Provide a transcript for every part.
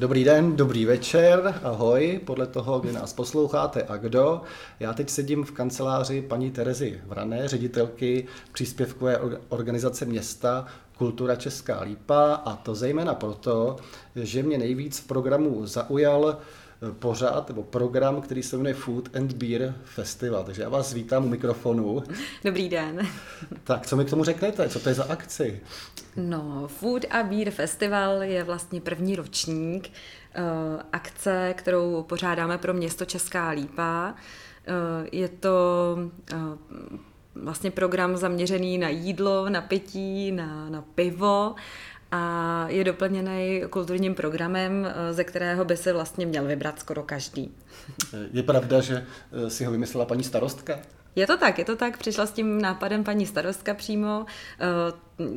Dobrý den, dobrý večer, ahoj, podle toho, kdy nás posloucháte a kdo. Já teď sedím v kanceláři paní Terezy Vrané, ředitelky příspěvkové organizace města Kultura Česká Lípa a to zejména proto, že mě nejvíc v programu zaujal pořád nebo program, který se jmenuje Food and Beer Festival. Takže já vás vítám u mikrofonu. Dobrý den. Tak, co mi k tomu řeknete? Co to je za akci? No, Food a Beer Festival je vlastně první ročník uh, akce, kterou pořádáme pro město Česká Lípa. Uh, je to uh, vlastně program zaměřený na jídlo, na pití, na, na pivo a je doplněný kulturním programem, eh, ze kterého by se vlastně měl vybrat skoro každý. Je pravda, že eh, si ho vymyslela paní starostka? Je to tak, je to tak. Přišla s tím nápadem paní starostka přímo. Eh,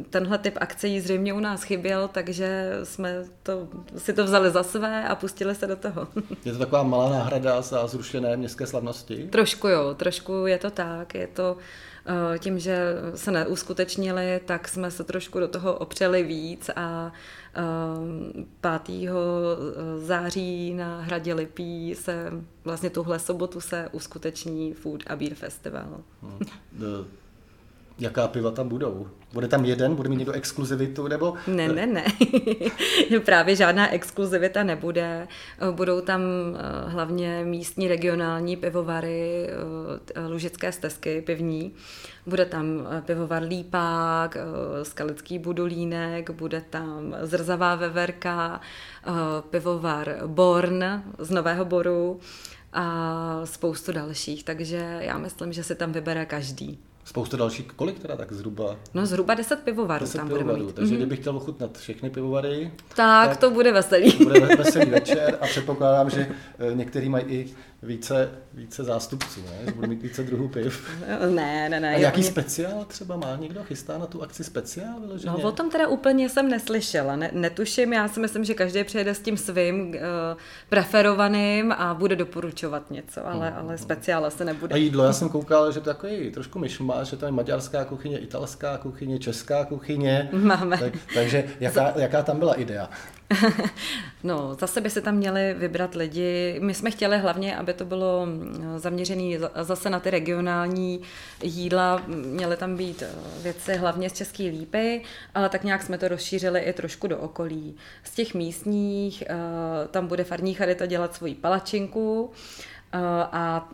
tenhle typ akcí zřejmě u nás chyběl, takže jsme to, si to vzali za své a pustili se do toho. Je to taková malá náhrada za zrušené městské slavnosti? Trošku jo, trošku je to tak. Je to Eh, tím, že se neuskutečnili, tak jsme se trošku do toho opřeli víc a 5. Eh, září na Hradě Lipí se vlastně tuhle sobotu se uskuteční Food a Beer Festival. Hmm. Jaká piva tam budou? Bude tam jeden? Bude mít někdo exkluzivitu? Nebo... Ne, ne, ne. Právě žádná exkluzivita nebude. Budou tam eh, hlavně místní regionální pivovary, eh, lužické stezky pivní. Bude tam eh, pivovar Lípák, Skalický budulínek, bude tam zrzavá veverka, pivovar Born z Nového Boru a spoustu dalších. Takže já myslím, že si tam vybere každý. Spousta dalších, kolik teda tak zhruba? No zhruba 10 pivovarů 10 tam pivovarů, bude mít. Takže mm-hmm. kdybych chtěl ochutnat všechny pivovary, tak, tak to bude veselý. To bude veselý večer a předpokládám, že eh, některý mají i více, více zástupců, ne? že budou mít více druhů piv. Ne, ne, ne. A jaký mě... speciál třeba má někdo? Chystá na tu akci speciál vyloženě? No o tom teda úplně jsem neslyšela, ne, netuším, já si myslím, že každý přijede s tím svým uh, preferovaným a bude doporučovat něco, ale, hmm. ale speciál se nebude. A jídlo, já jsem koukal, že to takový trošku myšma, že to je maďarská kuchyně, italská kuchyně, česká kuchyně. Máme. Tak, takže jaká, jaká tam byla idea? no, zase by se tam měli vybrat lidi. My jsme chtěli hlavně, aby to bylo mm, zaměřené zase na ty regionální jídla. Měly tam být eh, věci hlavně z České lípy, ale tak nějak jsme to rozšířili i trošku do okolí. Z těch místních eh, tam bude farní charita dělat svoji palačinku, a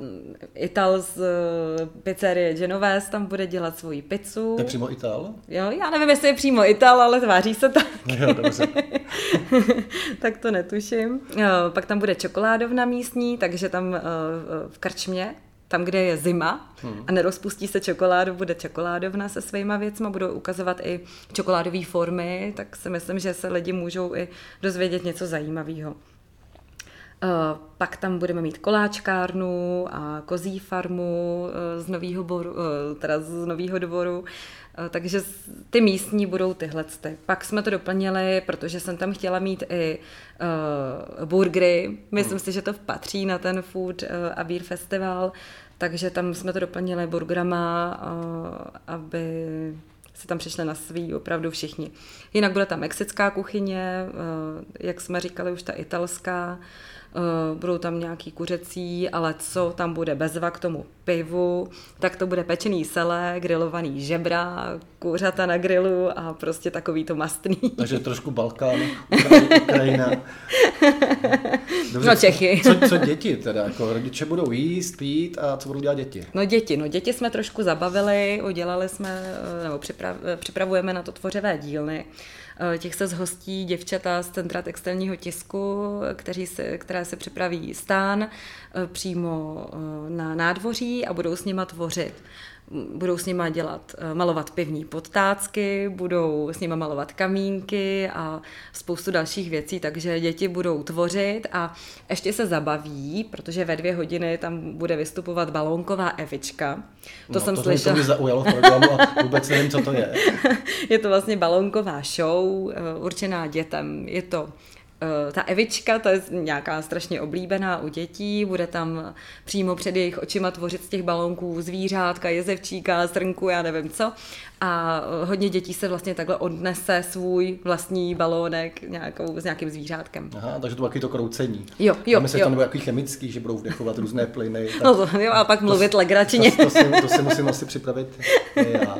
Ital z eh, pizzerie Genovese tam bude dělat svoji pizzu. To je přímo Ital? Jo, já nevím, jestli je přímo Ital, ale tváří se tak. Jo, dobře. tak to netuším. Pak tam bude čokoládovna místní, takže tam eh, v Krčmě tam, kde je zima hmm. a nerozpustí se čokoládu, bude čokoládovna se svýma věcma, budou ukazovat i čokoládové formy, tak si myslím, že se lidi můžou i dozvědět něco zajímavého. Eh, pak tam budeme mít koláčkárnu a kozí farmu eh, z Nového boru, eh, teda z Nového dvoru, takže ty místní budou tyhle. Pak jsme to doplnili, protože jsem tam chtěla mít i uh, burgery. Myslím hmm. si, že to patří na ten Food a Beer Festival, takže tam jsme to doplnili burgerama, uh, aby si tam přišli na svý opravdu všichni. Jinak bude tam mexická kuchyně, uh, jak jsme říkali, už ta italská, budou tam nějaký kuřecí, ale co tam bude bezva k tomu pivu, tak to bude pečený sele, grilovaný žebra, kuřata na grilu a prostě takový to mastný. Takže trošku Balkán, Ukrajina. Dobře, no Čechy. Co, co děti teda? Jako rodiče budou jíst, pít a co budou dělat děti? No děti, no děti jsme trošku zabavili, udělali jsme, eh, nebo připrav, eh, připravujeme na to tvořivé dílny. Eh, těch se zhostí děvčata z Centra textilního tisku, kteří se, které se připraví stán eh, přímo eh, na nádvoří a budou s nima tvořit budou s nima dělat, eh, malovat pivní podtácky, budou s nima malovat kamínky a spoustu dalších věcí, takže děti budou tvořit a ještě se zabaví, protože ve dvě hodiny tam bude vystupovat balónková Evička. To no, jsem to slyšela. To mě zaujalo v programu a vůbec nevím, co to je. je to vlastně balónková show, eh, určená dětem. Je to ta Evička, to je nějaká strašně oblíbená u dětí, bude tam přímo před jejich očima tvořit z těch balónků zvířátka, jezevčíka, srnku, já nevím co. a hodně dětí se vlastně takhle odnese svůj vlastní balónek nějakou, s nějakým zvířátkem. Aha, takže to taky to kroucení. Jo, jo, A my se jo. to nebo jaký chemický, že budou vdechovat různé plyny. Tak No to, jo, a pak mluvit legračině. to, to, si, to si musím asi připravit já.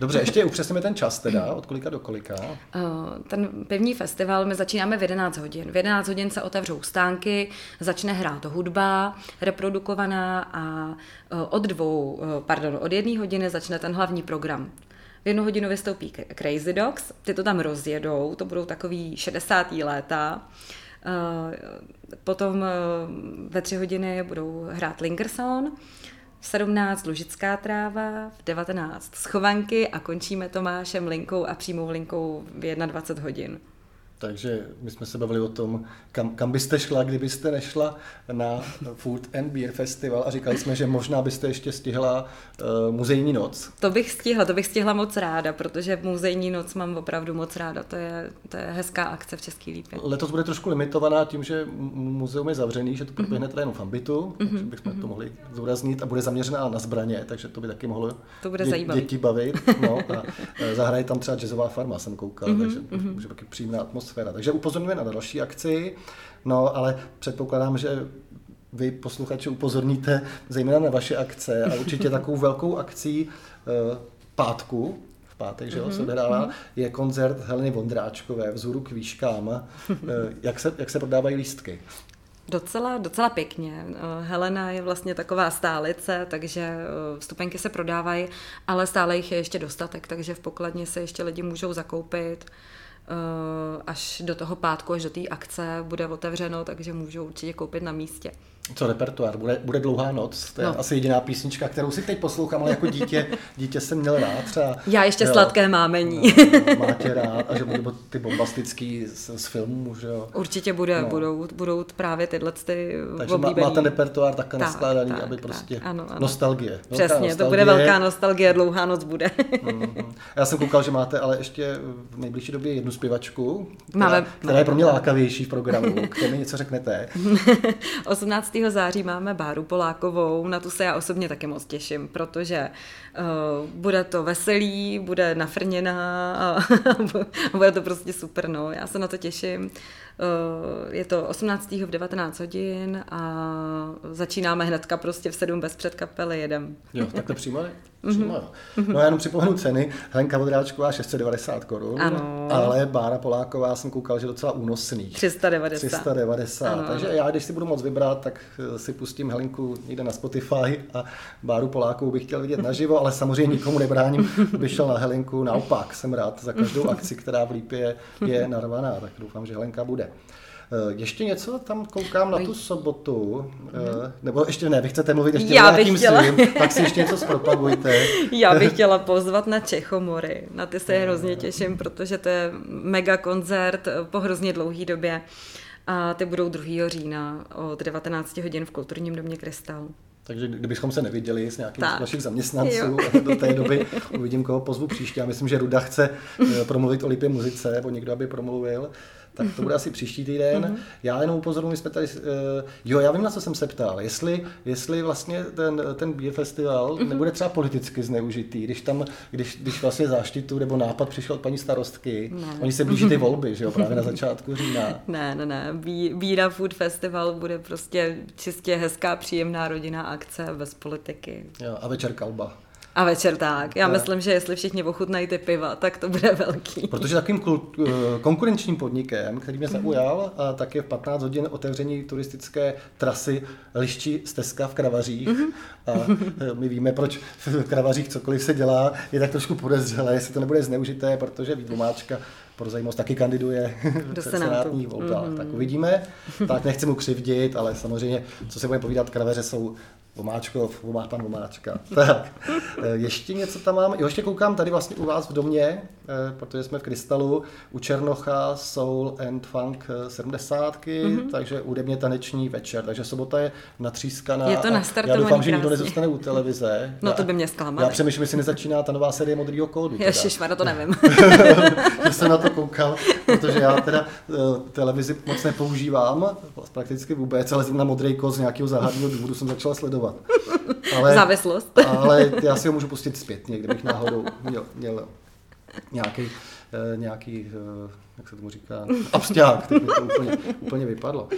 Dobře, ještě upřesněme ten čas teda, od kolika do kolika. Eh, Ten pivní festival, my začínáme v 11 hodin. V 11 hodin se otevřou stánky, začne hrát hudba, reprodukovaná a eh, od dvou, eh, pardon, od jedné hodiny začne ten hlavní program. V jednu hodinu vystoupí Crazy Dogs, ty to tam rozjedou, to budou takový 60. léta. Eh, Potom eh, ve tři hodiny budou hrát Linkerson, v 17 Lužická tráva, v 19 Schovanky a končíme Tomášem linkou a přímou linkou v 21 hodin. Takže my jsme se bavili o tom, kam, kam byste šla, kdybyste nešla na Food and Beer Festival a říkali jsme, že možná byste ještě stihla uh, muzejní noc. To bych stihla, to bych stihla moc ráda, protože muzejní noc mám opravdu moc ráda. To je, to je hezká akce v Český lípě. Letos bude trošku limitovaná tím, že muzeum je zavřený, že to proběhne teda jenom v ambitu, takže bychom to mohli zúraznit a bude zaměřená na zbraně, takže to by taky mohlo To bude zajímavý. děti bavit. No, a e, zahraje tam třeba jazzová farma, jsem koukal, Mhm, takže může taky příjemná atmosféra. Takže upozorňujeme na další akci, no ale předpokládám, že vy posluchači upozorníte zejména na vaše akce a určitě takovou velkou akcí e, pátku, v pátek, že jo, se odehrává, je koncert Heleny Vondráčkové Vzhůru k výškám. E, jak, se, jak se prodávají lístky? Docela, docela pěkně. Eh, Helena je vlastně taková stálice, takže vstupenky se prodávají, ale stále jich je ještě dostatek, takže v pokladně se ještě lidi můžou zakoupit až do toho pátku, až do té akce bude otevřeno, takže můžou určitě koupit na místě. Co repertoár? Bude, bude dlouhá noc? To je no. No. asi jediná písnička, kterou si teď poslouchám, ale jako dítě, dítě jsem měl rád třeba. Já ještě jo, sladké mámení. No, máte rád a že budou ty bombastický z, z filmů, že jo. Určitě bude, No. no. budou, budou právě tyhle ty Takže má, oblíbený. má ten repertoár takhle Tak, naskládaný, tak, aby tak, prostě ano, ano. nostalgie. Přesně, to nostalgie. bude velká nostalgie, dlouhá noc bude. Mhm. Já jsem koukal, že máte ale ještě v nejbližší době jednu zpěvačku, která, Máme- která je pro mě lákavější v programu. K tomu něco řeknete? 18. září máme Báru Polákovou, na tu se já osobně taky moc těším, protože uh, bude to veselý, bude nafrněná a bude to prostě super, no, já se na to těším. Uh, je to 18. v 19 hodin a začínáme hnedka prostě v 7 bez předkapely, jedem. Jo, takhle přímo? Přímo, jo. No já jenom připomenu ceny. Helenka Vodráčková 690 korun, Ano. ale Bára Poláková jsem koukal, že docela únosný. 390. 390. Ano, Takže já, když si budu moc vybrat, tak eh, si pustím Helenku někde na Spotify a Báru Polákovou bych chtěl vidět naživo, ale samozřejmě nikomu nebráním, aby šel na Helenku. Naopak, jsem rád za každou akci, která v Lípě je narvaná, tak doufám, že Helenka bude. Eh, Ještě něco tam koukám na tu sobotu, eh, nebo ještě ne, vy chcete mluvit ještě Já o bych nějakým chtěla. svým, tak si ještě něco zpropagujte. Já bych chtěla pozvat na Čechomory. Na ty se hrozně těším, protože to je mega koncert po hrozně dlouhé době. A ty budou 2. října od 19 hodin v Kulturním domě Krystal. Takže kdybychom se neviděli s nějakým z Tak. vašich zaměstnanců Jo. do té doby, uvidím, koho pozvu příště. Já myslím, že Ruda chce eh, promluvit o Lipě muzice, nebo někdo, aby promluvil. Tak to bude asi příští týden. Mhm. Já jenom upozorňuji, my jsme tady, eh, jo, já vím, na co jsem se ptal. Jestli, jestli vlastně ten, ten beer festival Mhm. nebude třeba politicky zneužitý, když tam, když, když vlastně záštitu nebo nápad přišel od paní starostky, Ne. oni se blíží ty volby, že jo, právě na začátku října. Ne, ne, ne. Bí- Bíra Food Festival bude prostě čistě hezká, příjemná rodinná akce bez politiky. Jo, a večer kalba. A večer tak. Já myslím, že jestli všichni ochutnají ty piva, tak to bude velký. Protože takovým kult, eh, konkurenčním podnikem, který mě zaujal, a tak je v 15 hodin otevření turistické trasy Liščí stezka v Kravařích. A eh, my víme, proč v Kravařích cokoliv se dělá, je tak trošku podezřelé, jestli to nebude zneužité, protože Vít Vomáčka pro zajímavost taky kandiduje Do v senátních volbách. Tak uvidíme. Tak nechci mu křivdit, ale samozřejmě, co se budeme povídat, Kravaře jsou Vomáčkov, Vomá, pan Vomáčka. Tak, eh, ještě něco tam mám. Jo, ještě koukám tady vlastně u vás v domě, eh, protože jsme v Krystalu, u Černocha Soul and Funk eh, 70, mm-hmm. takže údebně taneční večer, takže sobota je natřískaná. Je to a Já doufám, že nikdo nezůstane u televize. No Já- to by mě Já zklamalo. přemýšlím, jestli nezačíná ta nová série Modrýho kódu. Ježišmarja, to nevím. že jsem na to koukal, protože já teda eh, televizi moc nepoužívám, prakticky vůbec, ale na modrý kód z nějakého záhadného důvodu jsem začal sledovat. Sledovat. Ale, Závislost. ale já si ho můžu pustit zpětně, kdybych náhodou měl, měl nějaký, eh, nějaký eh, jak se tomu říká, absťák, teď mi to úplně, úplně vypadlo.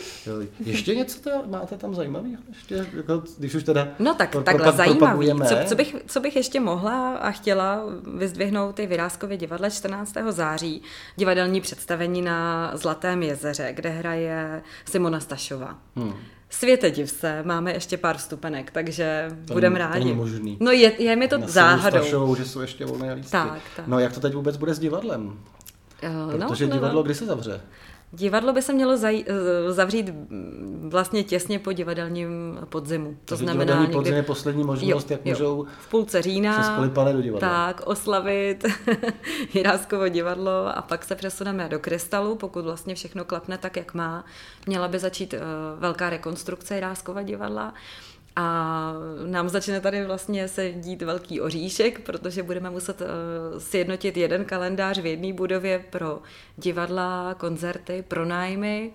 Ještě něco teda, máte tam zajímavého? Ještě, jako, když už teda No tak pro, takhle zajímavý. Co, co, bych, co bych ještě mohla a chtěla vyzdvihnout ty Vyrázkově divadle 14. září, divadelní představení na Zlatém jezeře, kde hraje Simona Stašova. Hmm. Světe div se, máme ještě pár vstupenek, takže budeme rádi. To není možný. No je, je mi to Na záhadou. Stašovou, že jsou ještě volné lístky. Tak, tak. No jak to teď vůbec bude s divadlem? Uh, Protože no, divadlo no. kdy se zavře? Divadlo by se mělo zaj- eh, zavřít vlastně těsně po divadelním podzimu. To Takže znamená divadelní někdy... podzim je poslední možnost, jo, jak jo. můžou v půlce října do divadla. Tak, oslavit Jiráskovo divadlo a pak se přesuneme do Krystalu, pokud vlastně všechno klapne tak, jak má. Měla by začít uh, velká rekonstrukce Jiráskova divadla. A nám začne tady vlastně se dít velký oříšek, protože budeme muset uh, sjednotit jeden kalendář v jedné budově pro divadla, koncerty, pronájmy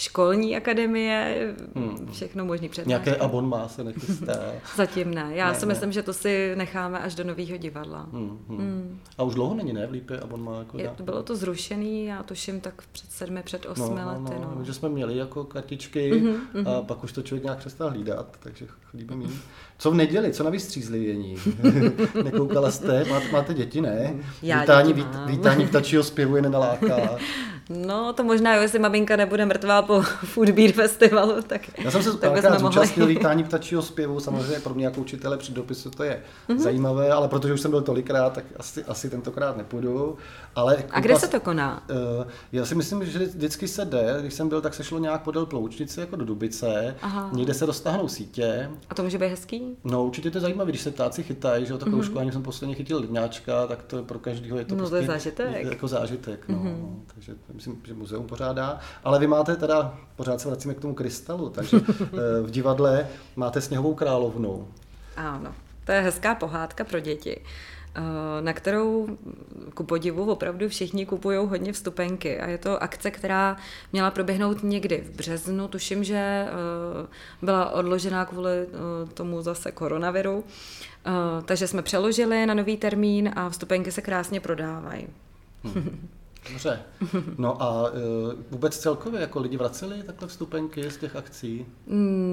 školní akademie, hmm. všechno možný přednášky. Nějaké abonmá se nechystá? Zatím ne. Já ne, si ne. myslím, že to si necháme až do nového divadla. Hmm, hmm. Hmm. A už dlouho není, ne? V Lípě abonmá? Jako Je, bylo to zrušený, já tuším tak před sedmi, před osmi no, no lety. No, no. Že jsme měli jako kartičky mm-hmm, a pak už to člověk nějak přestal hlídat, takže chodíme mít. Co v neděli, co na vystřízlivění? Nekoukala jste? Máte, máte děti, ne? Já vítání, děti mám. vítání ptačího zpěvu je nenaláká. No, to možná, jo, jestli maminka nebude mrtvá po Food Beer Festivalu, tak Já jsem se tak zúčastnil vítání ptačího zpěvu, samozřejmě pro mě jako učitele při dopisu to je mm-hmm. zajímavé, ale protože už jsem byl tolikrát, tak asi, asi tentokrát nepůjdu. Ale A kde se to koná? Uh, já si myslím, že vždycky se jde. Když jsem byl, tak se šlo nějak podél Ploučnice jako do Dubice. Aha. Někde se dostáhnou sítě. A to může být hezký? No, určitě to je zajímavé, když se ptáci chytají, že takovou mm-hmm. školání jsem posledně chytil ledňáčka, tak to pro každého je to, no, prostě to je prostě zážitek. jako zážitek. No. Mm-hmm. Takže myslím, že muzeum pořádá. Ale vy máte teda, pořád se vracíme k tomu krystalu, takže eh, v divadle máte sněhovou královnu. Ano, to je hezká pohádka pro děti. Eh, na kterou ku podivu opravdu všichni kupují hodně vstupenky a je to akce, která měla proběhnout někdy v březnu, tuším, že eh, byla odložená kvůli tomu zase koronaviru, takže jsme přeložili na nový termín a vstupenky se krásně prodávají. Hmm. Dobře. No a uh, vůbec celkově jako lidi vraceli takhle vstupenky z těch akcí?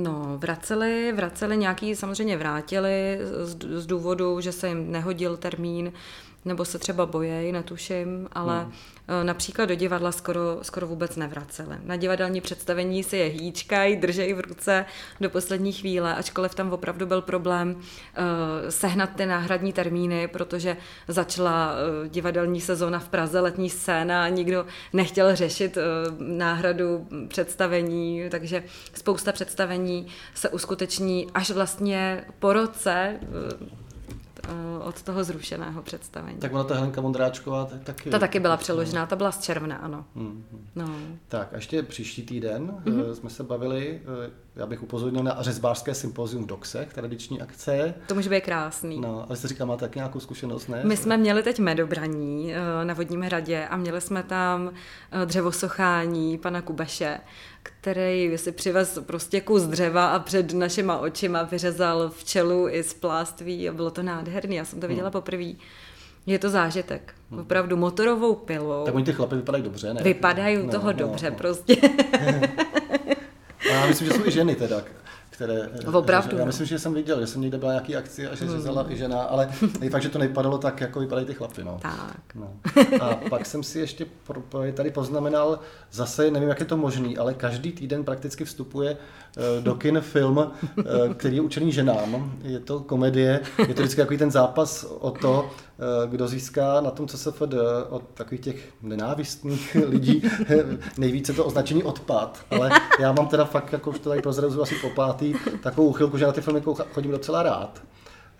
No, vraceli, vraceli nějaký, samozřejmě vrátili z, z důvodu, že se jim nehodil termín, nebo se třeba bojejí, netuším, ale hmm. například do divadla skoro, skoro vůbec nevraceli. Na divadelní představení si je hýčkají, držejí v ruce do poslední chvíle, ačkoliv tam opravdu byl problém uh, sehnat ty náhradní termíny, protože začala uh, divadelní sezóna v Praze, letní scéna a nikdo nechtěl řešit uh, náhradu představení, takže spousta představení se uskuteční až vlastně po roce uh, Eh, od toho zrušeného představení. Tak ona ta Helenka Mondráčková tak taky... Ta taky byla přeložená, ta byla z června, ano. Hmm. No. Tak a ještě příští týden mm-hmm. jsme se bavili, eh, já bych upozornil na řezbářské sympozium v Doxech, tradiční akce. To může být krásný. No, ale jste říká, máte taky nějakou zkušenost, ne? My jsme měli teď medobraní na Vodním hradě a měli jsme tam dřevosochání pana Kubeše který si přivez prostě kus dřeva a před našima očima vyřezal včelu i z pláství a bylo to nádherný. Já jsem to viděla hmm. poprvé. Je to zážitek. Hmm. Opravdu motorovou pilou. Tak oni ty chlapy vypadají dobře, ne? Vypadají no, toho no, dobře no. prostě. myslím, že jsou i ženy teda které... Opravdu. Já myslím, že jsem viděl, že jsem někde byla nějaký akci a že hmm. řezala i žena, ale je fakt, že to nevypadalo tak, jako vypadají ty chlapy. No. Tak. No. A pak jsem si ještě tady poznamenal, zase nevím, jak je to možný, ale každý týden prakticky vstupuje eh, do kin film, eh, který je učený ženám. Je to komedie, je to vždycky takový ten zápas o to, eh, kdo získá na tom CSFD od takových těch nenávistných lidí nejvíce to označení odpad. Ale já mám teda fakt, jako už to tady prozrazu asi po pátý, takovou uchylku, že na ty filmy chodím docela rád.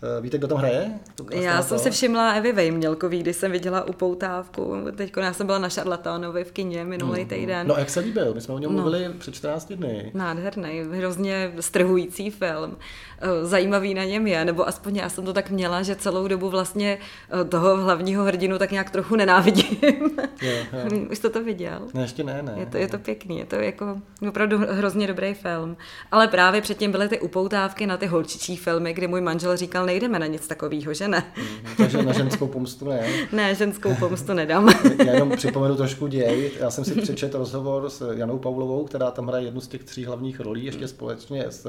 Eh, víte, kdo tam hraje? Já jsem si všimla Evy Vejmělkový, když jsem viděla upoutávku. Teď já jsem byla na Šarlatánovi v kině minulý hmm, týden. No jak se líbil? My jsme o něm no. mluvili před 14 dny. Nádherný, hrozně strhující film. Eh, zajímavý na něm je, nebo aspoň já jsem to tak měla, že celou dobu vlastně eh, toho hlavního hrdinu tak nějak trochu nenávidím. Jo, jo. Už jste to viděl? Ne, ještě ne, ne. Je to, je to pěkný, je to jako opravdu hrozně dobrý film. Ale právě předtím byly ty upoutávky na ty holčičí filmy, kdy můj manžel říkal, nejdeme na nic takového, že ne? Mm, takže na ženskou pomstu ne? ne, ženskou pomstu nedám. Já jenom připomenu trošku děj. Já jsem si přečetl rozhovor s Janou Pavlovou, která tam hraje jednu z těch tří hlavních rolí, ještě společně s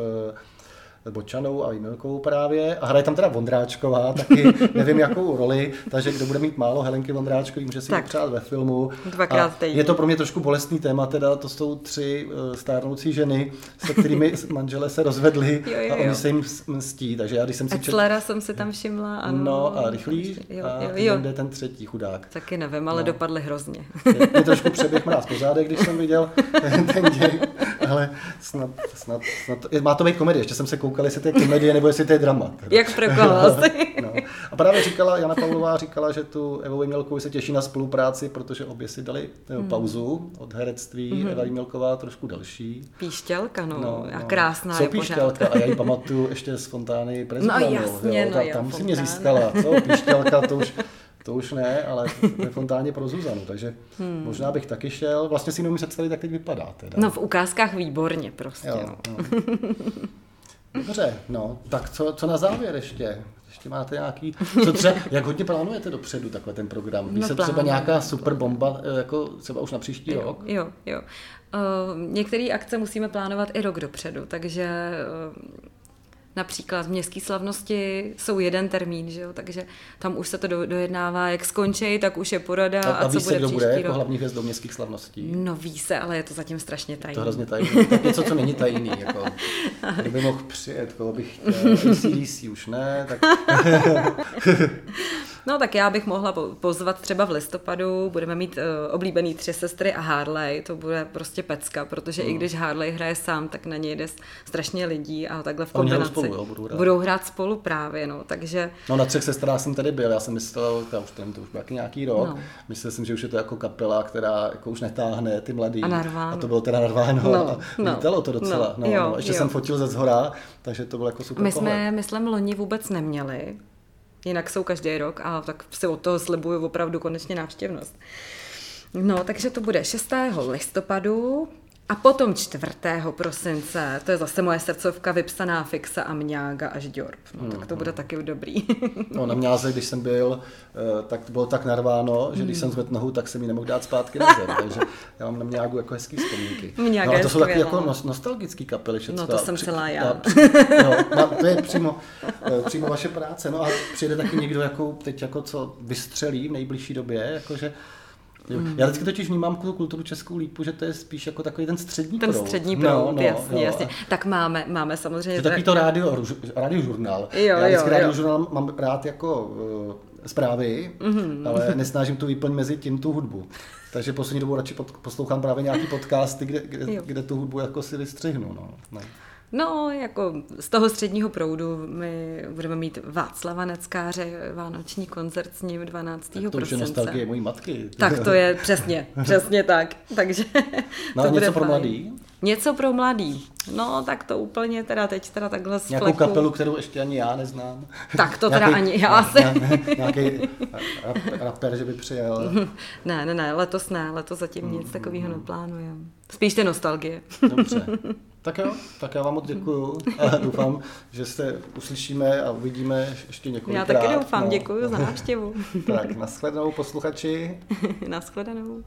Bočanou a Výmilkou právě. A hraje tam teda Vondráčková, taky nevím jakou roli, takže kdo bude mít málo Helenky Vondráčkový, může si přát ve filmu. Dvakrát a je to pro mě trošku bolestný téma, teda to jsou tři uh, stárnoucí ženy, se kterými manžele se rozvedli jo, jo, jo. a oni se jim mstí. Takže já když jsem si čet... jsem si tam všimla. Ano. No a rychlý jo, a jo, jo. jde ten třetí chudák. Taky nevím, ale no. dopadly hrozně. Je, je trošku přeběh mráz pořádek, když jsem viděl ten, ten děj, ale snad, snad, snad, má to být komedie, ještě jsem se koukal, jestli to je komedie nebo jestli to je drama. Jak pro no. A právě říkala, Jana Pavlová říkala, že tu Evu Jmělkovou se těší na spolupráci, protože obě si dali hmm. pauzu od herectví. Hmm. Eva Jmělková trošku další. Píšťalka, no, no, no. krásná Co je píšťalka? A já ji pamatuju ještě z Fontány prezidentů. No jasně, jo, no, ta, tam si mě získala. Co píšťalka, to už to už ne, ale ve fontáně pro Zuzanu, takže hmm. možná bych taky šel. Vlastně si nemůžu představit, jak teď vypadá. Teda. No v ukázkách výborně prostě. Jo, no. No. Dobře, no, tak co, co na závěr ještě? Ještě máte nějaký, co třeba, jak hodně plánujete dopředu takhle ten program? Ví no, se třeba nějaká super bomba, eh, jako třeba už na příští jo, rok? Jo, jo. Uh, některé akce musíme plánovat i rok dopředu, takže uh, Například v městské slavnosti jsou jeden termín, že jo? takže tam už se to do, dojednává, jak skončí, tak už je porada a, a, a co bude kdo bude jako hlavní hvězdou městských slavností? No ví se, ale je to zatím strašně tajný. To hrozně tajný. Tak něco, co není tajný. Jako, kdyby mohl přijet, koho bych chtěl, CDC už ne, tak... No tak já bych mohla pozvat třeba v listopadu, budeme mít uh, oblíbený tři sestry a Harley, to bude prostě pecka, protože hmm. i když Harley hraje sám, tak na něj jde strašně lidí a takhle v kombinaci. Spolu, jo, budou, hrát. budou hrát spolu právě, no, takže... No na třech sestrách jsem tady byl, já jsem myslel, to už, to, to už byl nějaký rok, no. myslel jsem, že už je to jako kapela, která jako už netáhne ty mladý. A narváno. A to bylo teda narváno no, a no, vítalo to docela. No, no, jo, no, ještě jo. jsem fotil ze zhora, takže to bylo jako super My jsme, myslím, loni vůbec neměli, Jinak jsou každý rok a tak si od toho slibuju opravdu konečně návštěvnost. No, takže to bude 6. listopadu a potom 4. prosince, to je zase moje srdcovka vypsaná Fixa a Mňága až Djorb. No, tak to bude taky dobrý. no na Mňáze, když jsem byl, eh, tak to bylo tak narváno, že když jsem zvedl nohu, tak jsem ji nemohl dát zpátky na zem. takže já mám na Mňágu jako hezký vzpomínky. no, a to jsou taky jako nostalgický kapely. Všecko. No to jsem celá já. No, to je přímo, eh, přímo vaše práce. No a přijde taky někdo, jako, teď jako co vystřelí v nejbližší době, jakože Mm. Já vždycky totiž vnímám tu kulturu Českou lípu, že to je spíš jako takový ten střední Ten proud. střední proud, no, no, jasně, no. jasně. Tak máme, máme samozřejmě... Že takový to rádio, radiožurnál. Jo, Já vždycky jo, radiožurnál mám rád jako uh, zprávy, mm-hmm. ale nesnážím tu výplň mezi tím tu hudbu. Takže poslední dobu radši pod, poslouchám právě nějaký podcasty, kde, kde, kde tu hudbu jako si vystřihnu. No. No. No, jako z toho středního proudu my budeme mít Václava Neckáře, vánoční koncert s ním 12. Tak to prosince. už je nostalgie mojí matky. Tak to je přesně, přesně tak. Takže no to něco pro mladý? Něco pro mladý. No, tak to úplně teda teď teda takhle z Nějakou fleku. kapelu, kterou ještě ani já neznám. Tak to teda nějaký, ani já se. Nějaký rap, rapper, že by přijel. Ne, ne, ne, letos ne, letos zatím mm, nic takového mm. neplánujeme. Spíš ty nostalgie. Dobře. Tak jo, tak já vám moc děkuju a doufám, že se uslyšíme a uvidíme ještě několikrát. Já taky doufám, no. děkuji za návštěvu. tak, nashledanou posluchači. nashledanou.